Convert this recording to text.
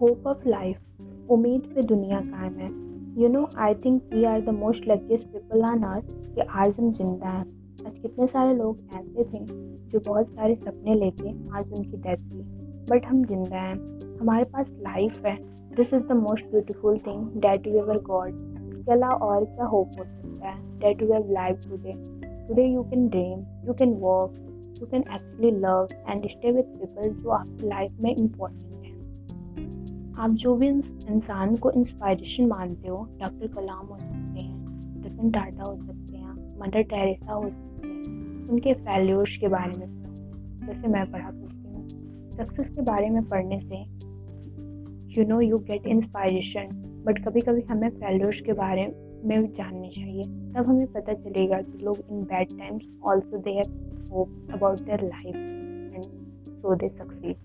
Hope of life उम्मीद पे दुनिया कायम है। You know I think we are the most luckiest people on earth कि आज हम ज़िंदा हैं। आज कितने सारे लोग ऐसे थे जो बहुत सारे सपने लेके आज उनकी डेथ हुई। बट हम ज़िंदा हैं। हमारे पास लाइफ है। This is the most beautiful thing that you ever got इसके अलावा और क्या होप हो सकता है? That you have life today today you can dream you can work you can actually love and stay with people जो आपकी life में इम्पोर्टेंट आप जो भी इंसान को इंस्पायरेशन मानते हो डॉक्टर कलाम हो सकते हैं रतन टाटा हो सकते हैं मदर टेरेसा हो सकते हैं, उनके फेल्यूर्स के बारे में जैसे मैं पढ़ा करती हूँ सक्सेस के बारे में पढ़ने से you know you get inspiration but कभी कभी हमें फेल्यूर्स के बारे में जाननी चाहिए। तब हमें पता चलेगा कि लोग in bad times also they have hope about their life and so they succeed